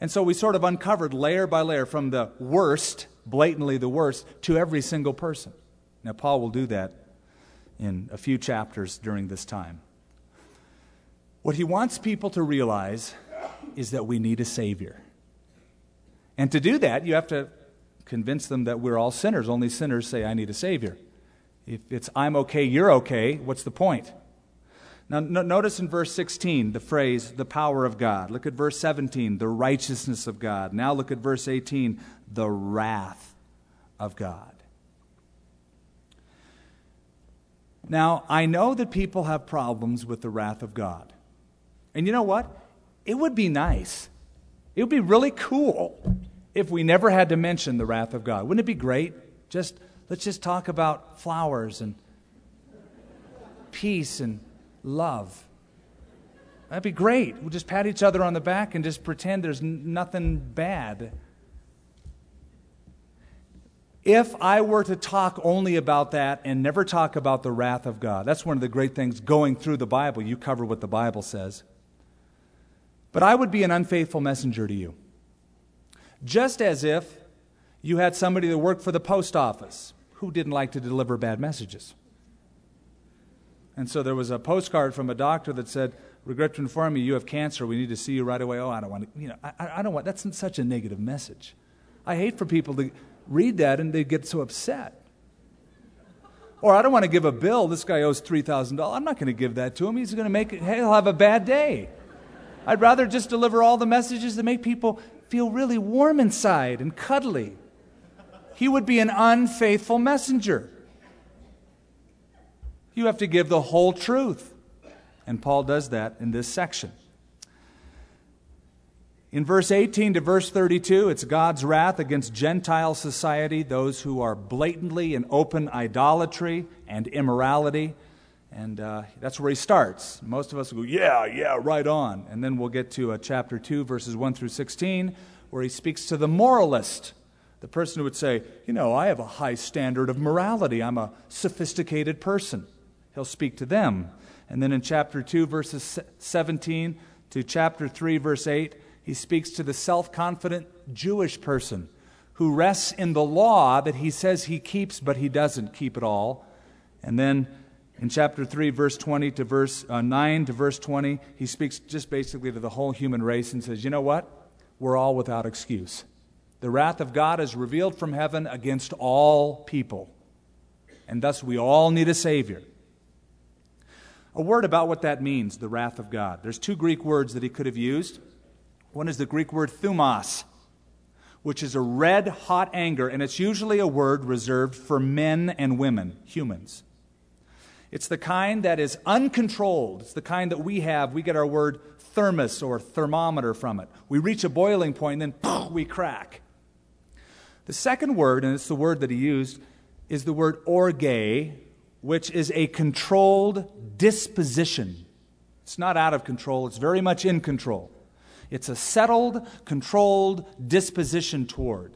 And so we sort of uncovered layer by layer from the worst, blatantly the worst, to every single person. Now, Paul will do that in a few chapters during this time. What he wants people to realize is that we need a Savior. And to do that, you have to convince them that we're all sinners. Only sinners say, I need a Savior. If it's I'm okay, you're okay, what's the point? Now, no, notice in verse 16 the phrase, the power of God. Look at verse 17, the righteousness of God. Now look at verse 18, the wrath of God. Now, I know that people have problems with the wrath of God. And you know what? It would be nice. It would be really cool if we never had to mention the wrath of God. Wouldn't it be great? Just let's just talk about flowers and peace and love. That'd be great. We'll just pat each other on the back and just pretend there's n- nothing bad. If I were to talk only about that and never talk about the wrath of God, that's one of the great things going through the Bible. You cover what the Bible says. But I would be an unfaithful messenger to you. Just as if you had somebody that worked for the post office who didn't like to deliver bad messages. And so there was a postcard from a doctor that said, Regret to inform you, you have cancer. We need to see you right away. Oh, I don't want to, you know, I, I don't want, that's such a negative message. I hate for people to read that and they get so upset. Or I don't want to give a bill. This guy owes $3,000. I'm not going to give that to him. He's going to make it, hey, he'll have a bad day. I'd rather just deliver all the messages that make people feel really warm inside and cuddly. He would be an unfaithful messenger. You have to give the whole truth. And Paul does that in this section. In verse 18 to verse 32, it's God's wrath against Gentile society, those who are blatantly in open idolatry and immorality. And uh, that's where he starts. Most of us will go, yeah, yeah, right on. And then we'll get to uh, chapter 2, verses 1 through 16, where he speaks to the moralist, the person who would say, you know, I have a high standard of morality, I'm a sophisticated person. He'll speak to them. And then in chapter 2, verses 17 to chapter 3, verse 8, he speaks to the self confident Jewish person who rests in the law that he says he keeps, but he doesn't keep it all. And then in chapter 3, verse 20 to verse uh, 9 to verse 20, he speaks just basically to the whole human race and says, You know what? We're all without excuse. The wrath of God is revealed from heaven against all people. And thus we all need a Savior. A word about what that means, the wrath of God. There's two Greek words that he could have used. One is the Greek word thumos, which is a red hot anger, and it's usually a word reserved for men and women, humans. It's the kind that is uncontrolled. It's the kind that we have. We get our word thermos or thermometer from it. We reach a boiling point and then we crack. The second word, and it's the word that he used, is the word orge, which is a controlled disposition. It's not out of control, it's very much in control. It's a settled, controlled disposition toward,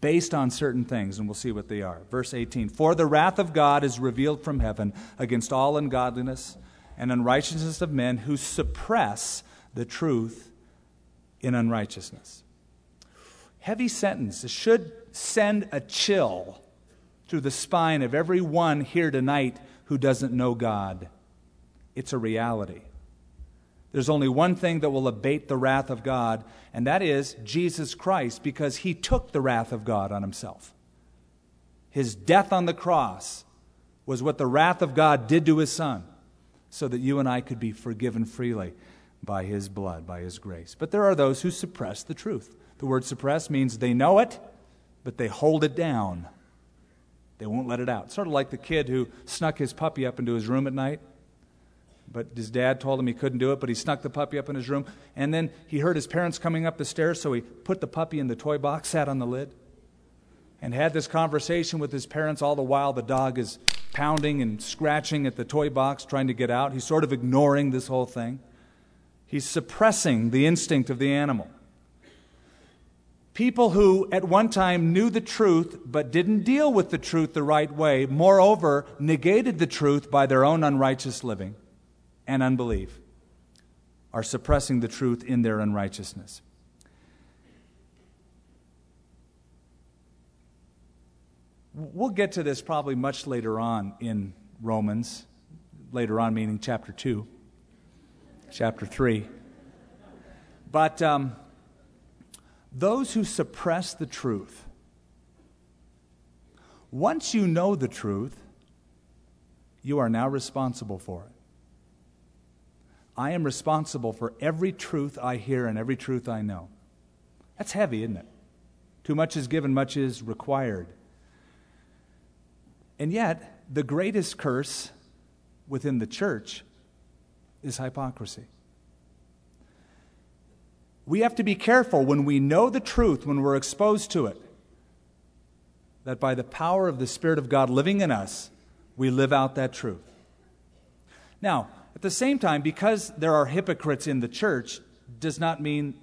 based on certain things, and we'll see what they are. Verse 18 For the wrath of God is revealed from heaven against all ungodliness and unrighteousness of men who suppress the truth in unrighteousness. Heavy sentence. It should send a chill through the spine of every one here tonight who doesn't know God. It's a reality. There's only one thing that will abate the wrath of God, and that is Jesus Christ, because he took the wrath of God on himself. His death on the cross was what the wrath of God did to his son, so that you and I could be forgiven freely by his blood, by his grace. But there are those who suppress the truth. The word suppress means they know it, but they hold it down. They won't let it out. Sort of like the kid who snuck his puppy up into his room at night. But his dad told him he couldn't do it, but he snuck the puppy up in his room. And then he heard his parents coming up the stairs, so he put the puppy in the toy box, sat on the lid, and had this conversation with his parents. All the while, the dog is pounding and scratching at the toy box, trying to get out. He's sort of ignoring this whole thing. He's suppressing the instinct of the animal. People who at one time knew the truth but didn't deal with the truth the right way, moreover, negated the truth by their own unrighteous living and unbelief, are suppressing the truth in their unrighteousness. We'll get to this probably much later on in Romans, later on, meaning chapter 2, chapter 3. But um, those who suppress the truth, once you know the truth, you are now responsible for it. I am responsible for every truth I hear and every truth I know. That's heavy, isn't it? Too much is given, much is required. And yet, the greatest curse within the church is hypocrisy. We have to be careful when we know the truth, when we're exposed to it, that by the power of the Spirit of God living in us, we live out that truth. Now, at the same time, because there are hypocrites in the church, does not mean,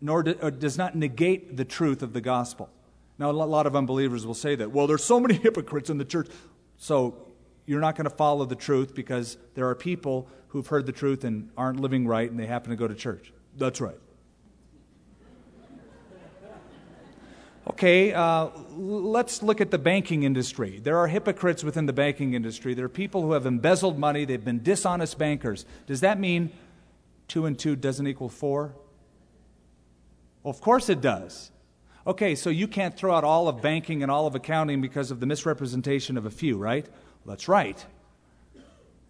nor do, does not negate the truth of the gospel. Now, a lot of unbelievers will say that, well, there's so many hypocrites in the church, so you're not going to follow the truth because there are people who've heard the truth and aren't living right and they happen to go to church. That's right. Okay, uh, let's look at the banking industry. There are hypocrites within the banking industry. There are people who have embezzled money, they've been dishonest bankers. Does that mean two and two doesn't equal four? Well, of course it does. Okay, so you can't throw out all of banking and all of accounting because of the misrepresentation of a few, right? That's right.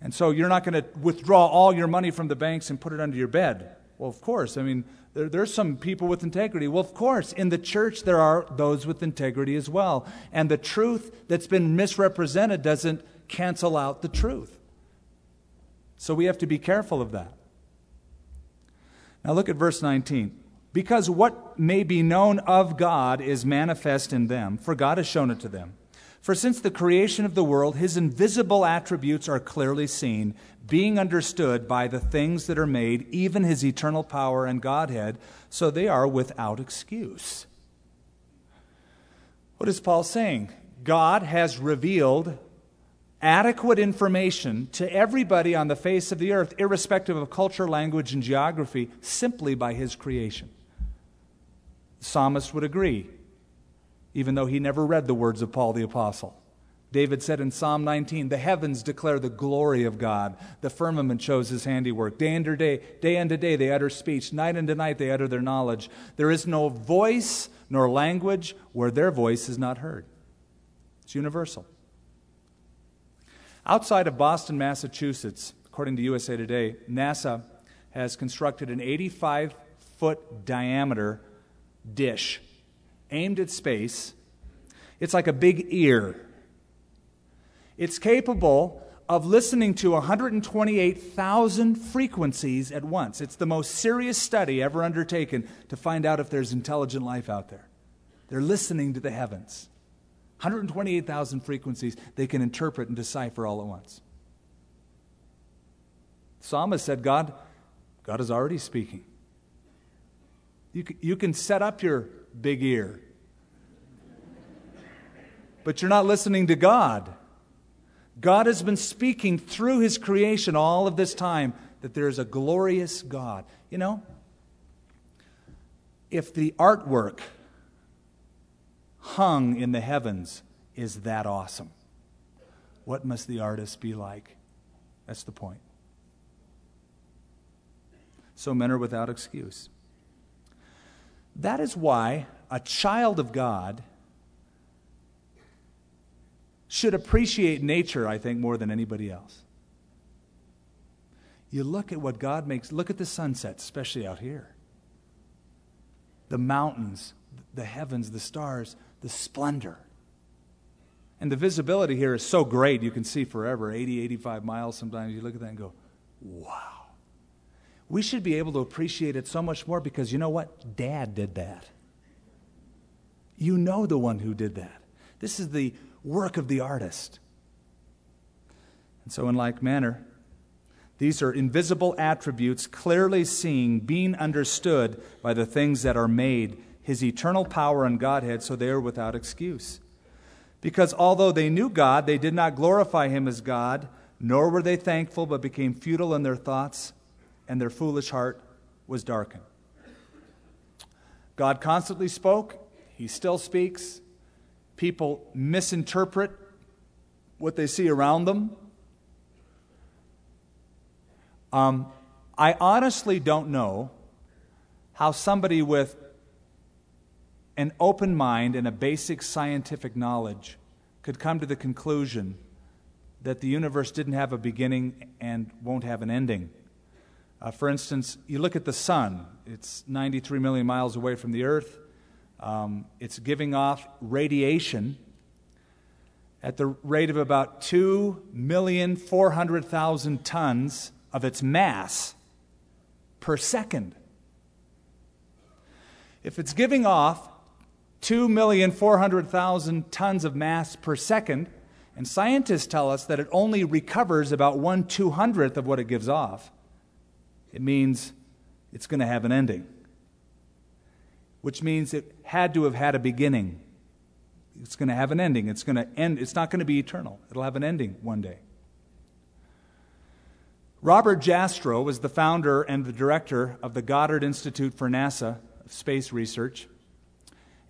And so you're not going to withdraw all your money from the banks and put it under your bed. Well, of course. I mean, there, there's some people with integrity. Well, of course, in the church, there are those with integrity as well. And the truth that's been misrepresented doesn't cancel out the truth. So we have to be careful of that. Now, look at verse 19. Because what may be known of God is manifest in them, for God has shown it to them. For since the creation of the world, his invisible attributes are clearly seen, being understood by the things that are made, even his eternal power and Godhead, so they are without excuse. What is Paul saying? God has revealed adequate information to everybody on the face of the earth, irrespective of culture, language, and geography, simply by his creation. The psalmist would agree even though he never read the words of Paul the Apostle. David said in Psalm 19, The heavens declare the glory of God. The firmament shows his handiwork. Day unto day, day unto day they utter speech. Night unto night they utter their knowledge. There is no voice nor language where their voice is not heard. It's universal. Outside of Boston, Massachusetts, according to USA Today, NASA has constructed an 85 foot diameter dish aimed at space. It's like a big ear. It's capable of listening to 128,000 frequencies at once. It's the most serious study ever undertaken to find out if there's intelligent life out there. They're listening to the heavens. 128,000 frequencies they can interpret and decipher all at once. Psalmist said, God, God is already speaking. You can, you can set up your big ear. But you're not listening to God. God has been speaking through his creation all of this time that there is a glorious God. You know, if the artwork hung in the heavens is that awesome, what must the artist be like? That's the point. So men are without excuse. That is why a child of God should appreciate nature, I think, more than anybody else. You look at what God makes, look at the sunsets, especially out here. The mountains, the heavens, the stars, the splendor. And the visibility here is so great, you can see forever 80, 85 miles sometimes. You look at that and go, Wow. We should be able to appreciate it so much more because you know what? Dad did that. You know the one who did that. This is the work of the artist. And so, in like manner, these are invisible attributes clearly seen, being understood by the things that are made, his eternal power and Godhead, so they are without excuse. Because although they knew God, they did not glorify him as God, nor were they thankful, but became futile in their thoughts, and their foolish heart was darkened. God constantly spoke, he still speaks. People misinterpret what they see around them. Um, I honestly don't know how somebody with an open mind and a basic scientific knowledge could come to the conclusion that the universe didn't have a beginning and won't have an ending. Uh, for instance, you look at the sun, it's 93 million miles away from the earth. Um, it's giving off radiation at the rate of about 2,400,000 tons of its mass per second. If it's giving off 2,400,000 tons of mass per second, and scientists tell us that it only recovers about one two hundredth of what it gives off, it means it's going to have an ending. Which means it had to have had a beginning. It's going to have an ending. It's going to end. It's not going to be eternal. It'll have an ending one day. Robert Jastrow was the founder and the director of the Goddard Institute for NASA Space Research,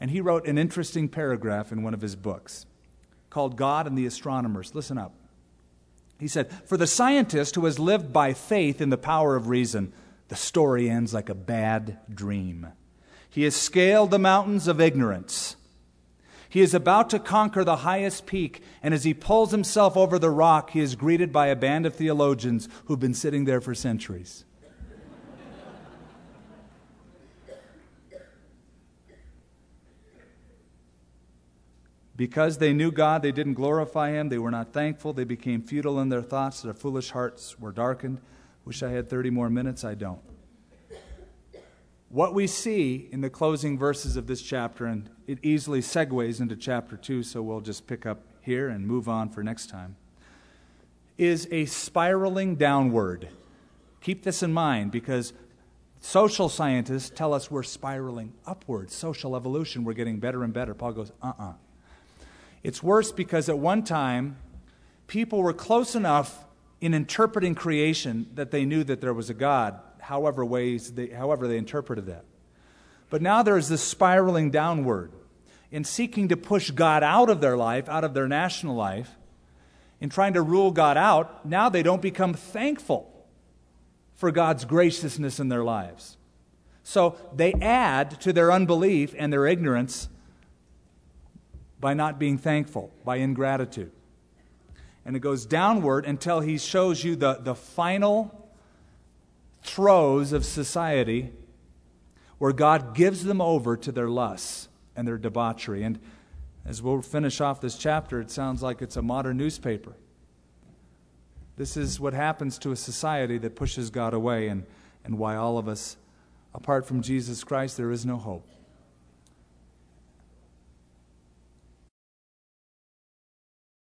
and he wrote an interesting paragraph in one of his books called God and the Astronomers. Listen up. He said, For the scientist who has lived by faith in the power of reason, the story ends like a bad dream. He has scaled the mountains of ignorance he is about to conquer the highest peak, and as he pulls himself over the rock, he is greeted by a band of theologians who've been sitting there for centuries. Because they knew God, they didn't glorify Him. They were not thankful. They became futile in their thoughts. Their foolish hearts were darkened. Wish I had 30 more minutes. I don't. What we see in the closing verses of this chapter, and it easily segues into chapter 2, so we'll just pick up here and move on for next time, is a spiraling downward. Keep this in mind because social scientists tell us we're spiraling upward. Social evolution, we're getting better and better. Paul goes, uh uh-uh. uh It's worse because at one time, people were close enough in interpreting creation that they knew that there was a God however ways they, however they interpreted that. But now there's this spiraling downward in seeking to push God out of their life, out of their national life, in trying to rule God out. Now they don't become thankful for God's graciousness in their lives. So they add to their unbelief and their ignorance by not being thankful, by ingratitude. And it goes downward until he shows you the, the final throes of society where God gives them over to their lusts and their debauchery. And as we'll finish off this chapter, it sounds like it's a modern newspaper. This is what happens to a society that pushes God away, and, and why all of us, apart from Jesus Christ, there is no hope.